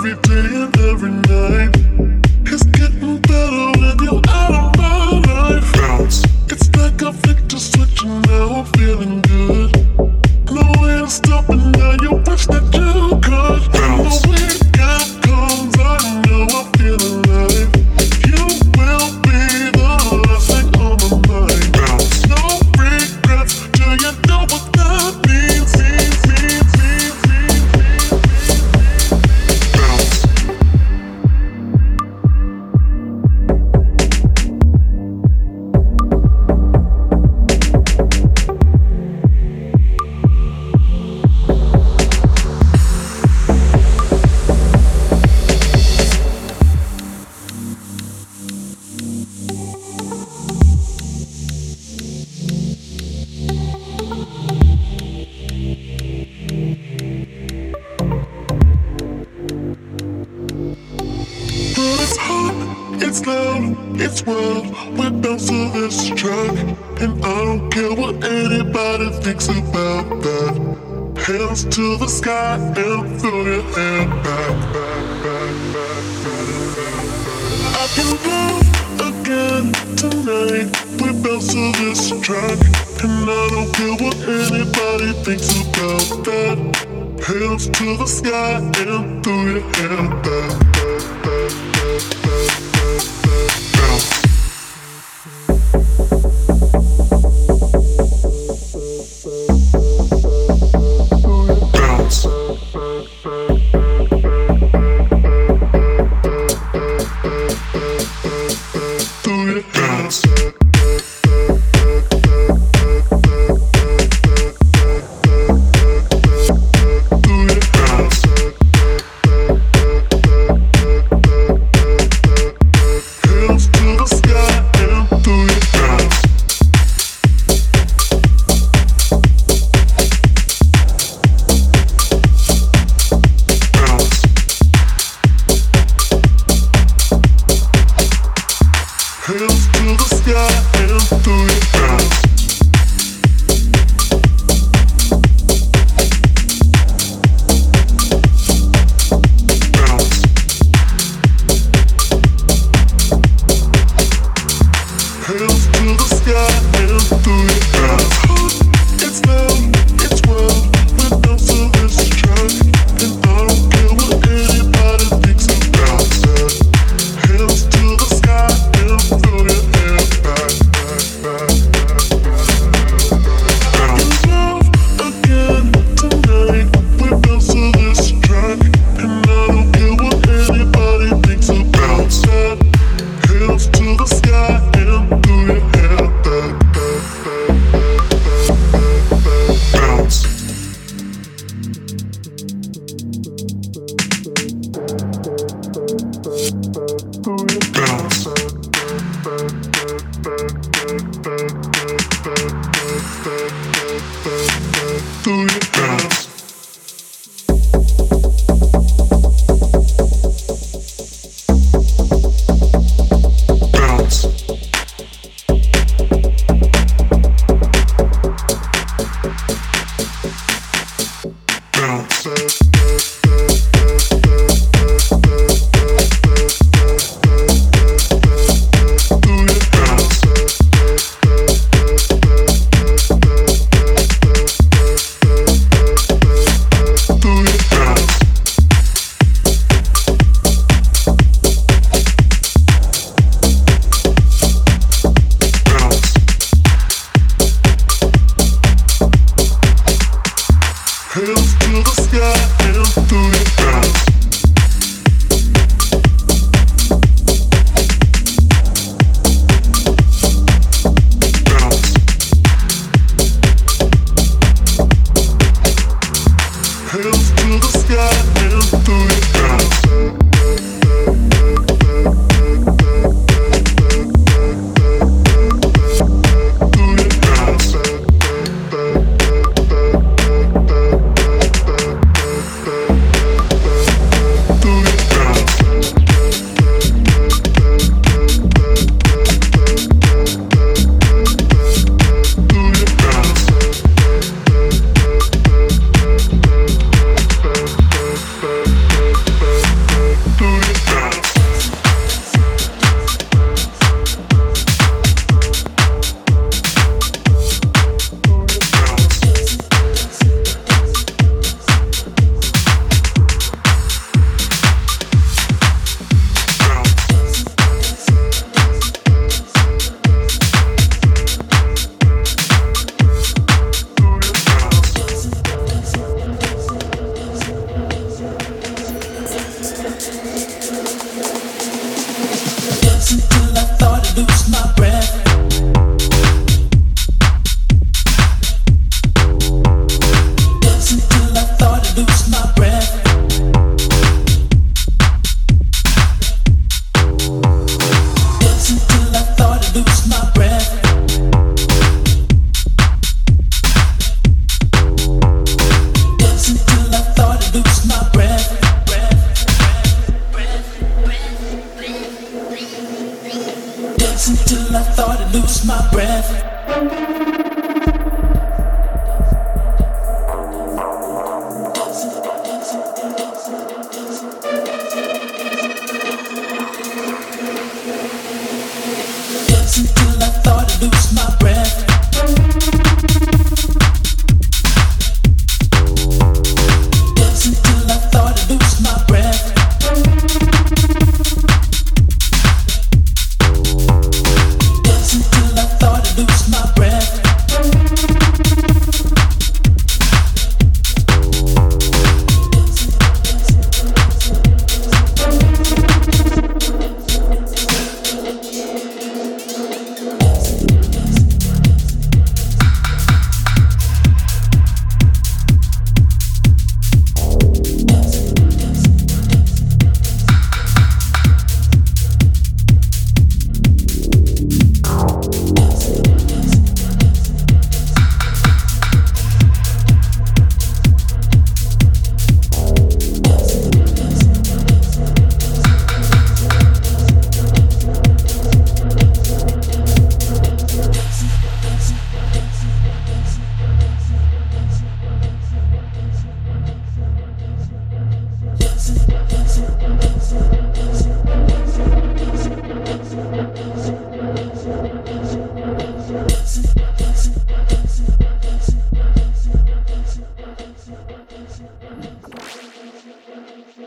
every day and every night. to the sky and fill your hand back, back, back, back, back. I can love again tonight. We bounce to this track, and I don't care what anybody thinks about that. Hands to the sky and throw your hand back, back, back, back, back.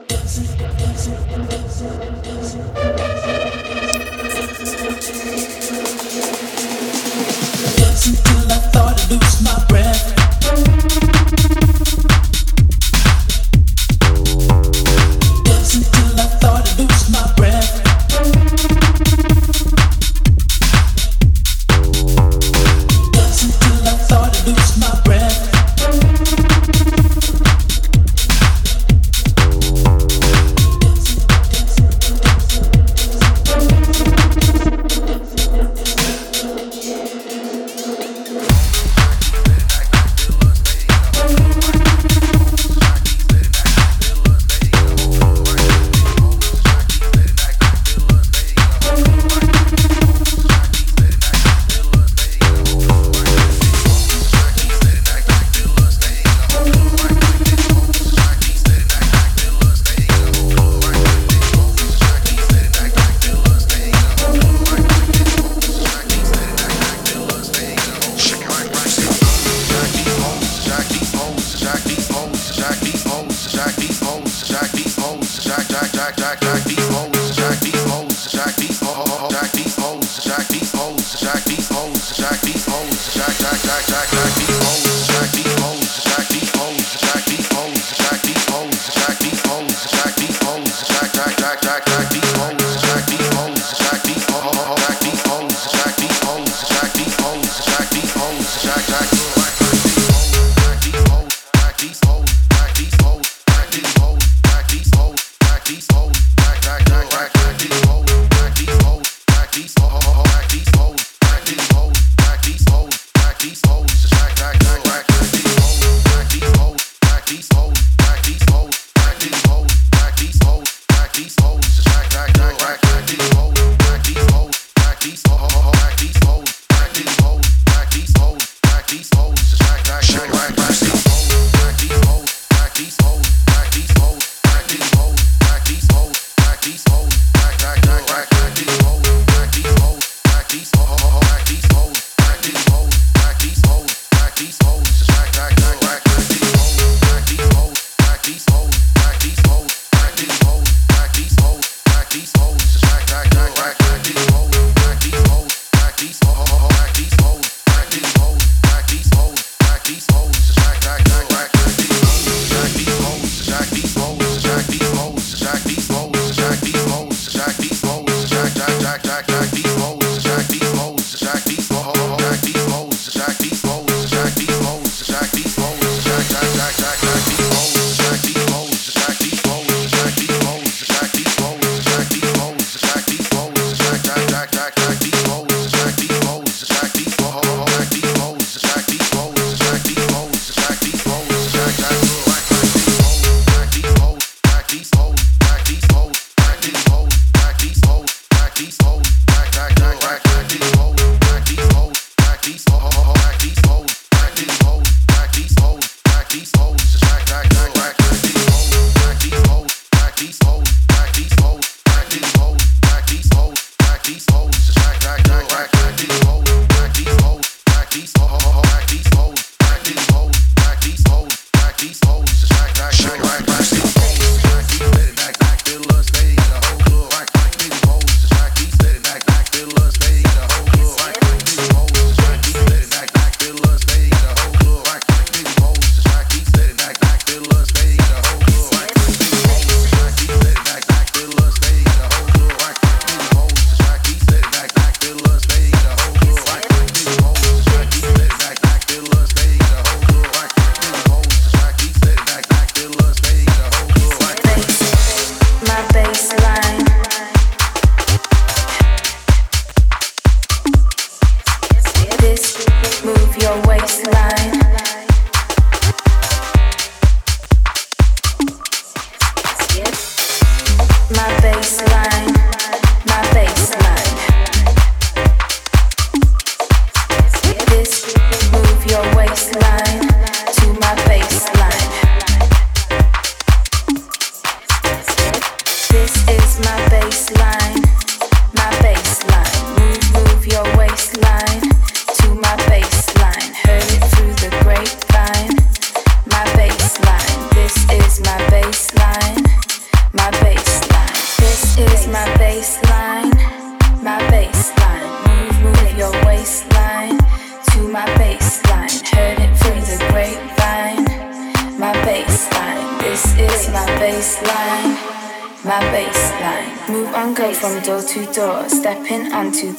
I thought I'd lose my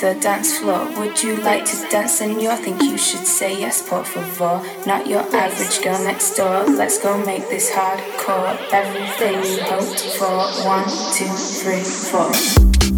the dance floor. Would you like to dance, senor? Think you should say yes, por favor. Not your average girl next door. Let's go make this hardcore. Everything you hoped for. One, two, three, four.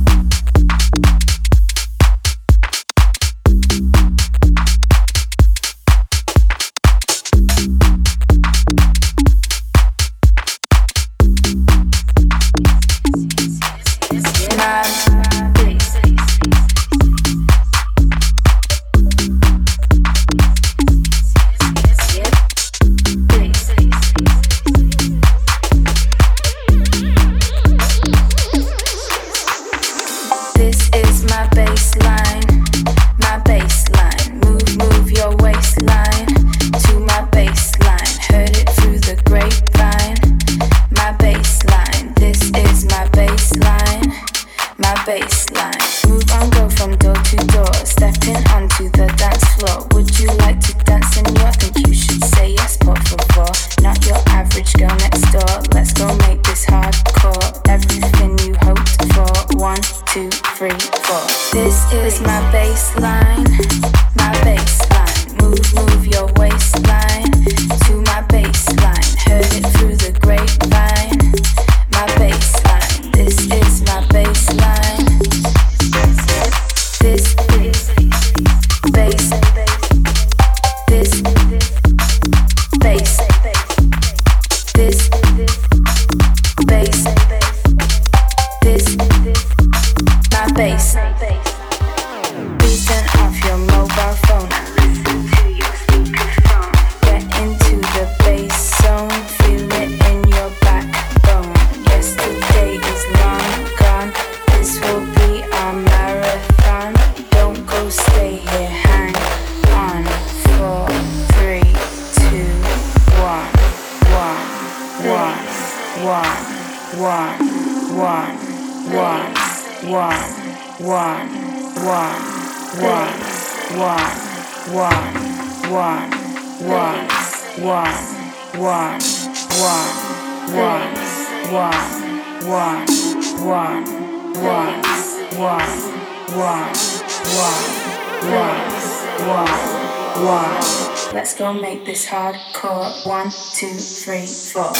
This is my baseline. one, one, one, one, one, one, one, one. Let's go make this hardcore. One, two, three, four.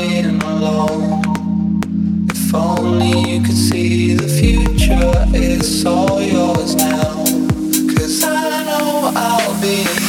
being alone. If only you could see the future, it's all yours now. Cause I know I'll be.